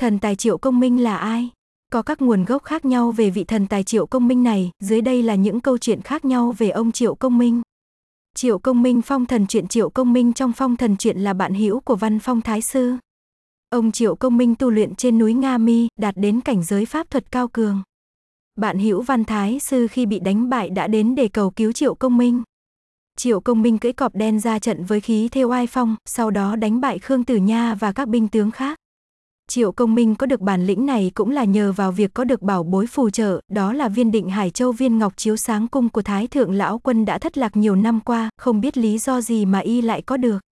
Thần tài triệu công minh là ai? Có các nguồn gốc khác nhau về vị thần tài triệu công minh này, dưới đây là những câu chuyện khác nhau về ông triệu công minh. Triệu công minh phong thần truyện triệu công minh trong phong thần truyện là bạn hữu của văn phong thái sư. Ông triệu công minh tu luyện trên núi Nga Mi, đạt đến cảnh giới pháp thuật cao cường. Bạn hữu văn thái sư khi bị đánh bại đã đến để cầu cứu triệu công minh. Triệu công minh cưỡi cọp đen ra trận với khí theo oai phong, sau đó đánh bại Khương Tử Nha và các binh tướng khác. Triệu công minh có được bản lĩnh này cũng là nhờ vào việc có được bảo bối phù trợ, đó là viên định Hải Châu viên ngọc chiếu sáng cung của Thái Thượng Lão Quân đã thất lạc nhiều năm qua, không biết lý do gì mà y lại có được.